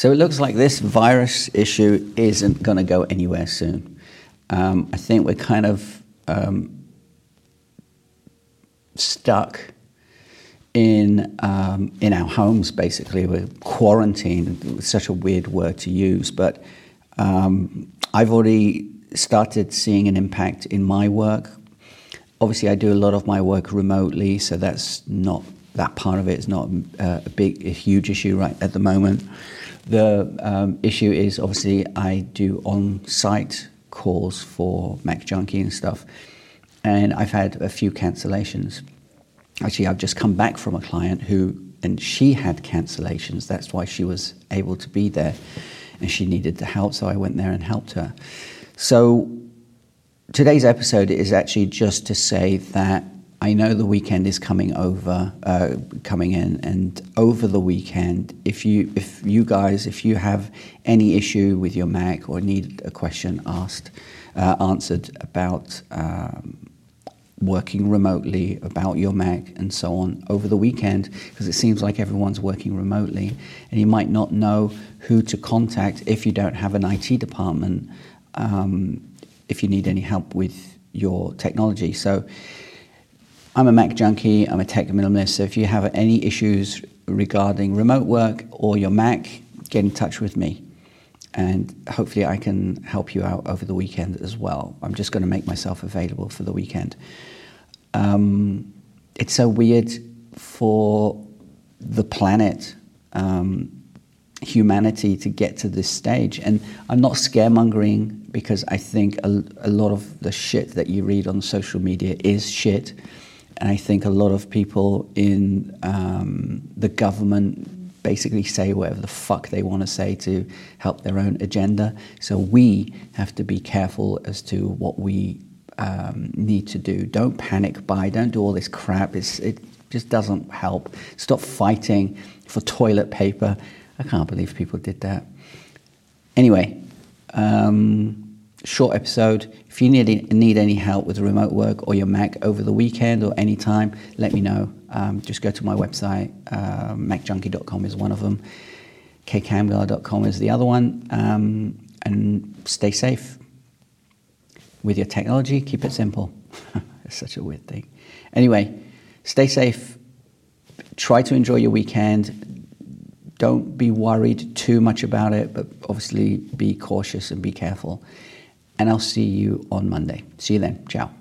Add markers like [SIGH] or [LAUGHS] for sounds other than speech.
So it looks like this virus issue isn't going to go anywhere soon. Um, I think we're kind of um, stuck in um, in our homes. Basically, we're quarantined. such a weird word to use, but um, I've already started seeing an impact in my work. Obviously, I do a lot of my work remotely, so that's not that part of it is not uh, a big, a huge issue right at the moment. The um, issue is obviously I do on-site calls for Mac Junkie and stuff, and I've had a few cancellations. Actually, I've just come back from a client who, and she had cancellations. That's why she was able to be there, and she needed the help, so I went there and helped her. So today's episode is actually just to say that I know the weekend is coming over, uh, coming in, and over the weekend, if you, if you guys, if you have any issue with your Mac or need a question asked, uh, answered about um, working remotely, about your Mac, and so on over the weekend, because it seems like everyone's working remotely, and you might not know who to contact if you don't have an IT department, um, if you need any help with your technology. So I'm a Mac junkie, I'm a tech minimalist, so if you have any issues regarding remote work or your Mac, get in touch with me. And hopefully, I can help you out over the weekend as well. I'm just going to make myself available for the weekend. Um, it's so weird for the planet, um, humanity, to get to this stage. And I'm not scaremongering because I think a, a lot of the shit that you read on social media is shit I think a lot of people in um, the government basically say whatever the fuck they want to say to help their own agenda. So we have to be careful as to what we um, need to do. Don't panic buy. Don't do all this crap. It's, it just doesn't help. Stop fighting for toilet paper. I can't believe people did that. Anyway. Um, short episode. If you need, need any help with remote work or your Mac over the weekend or any time, let me know. Um, just go to my website. Uh, MacJunkie.com is one of them. kkamgar.com is the other one. Um, and stay safe with your technology. Keep it simple. [LAUGHS] it's such a weird thing. Anyway, stay safe. Try to enjoy your weekend. Don't be worried too much about it, but obviously be cautious and be careful and I'll see you on Monday. See you then. Ciao.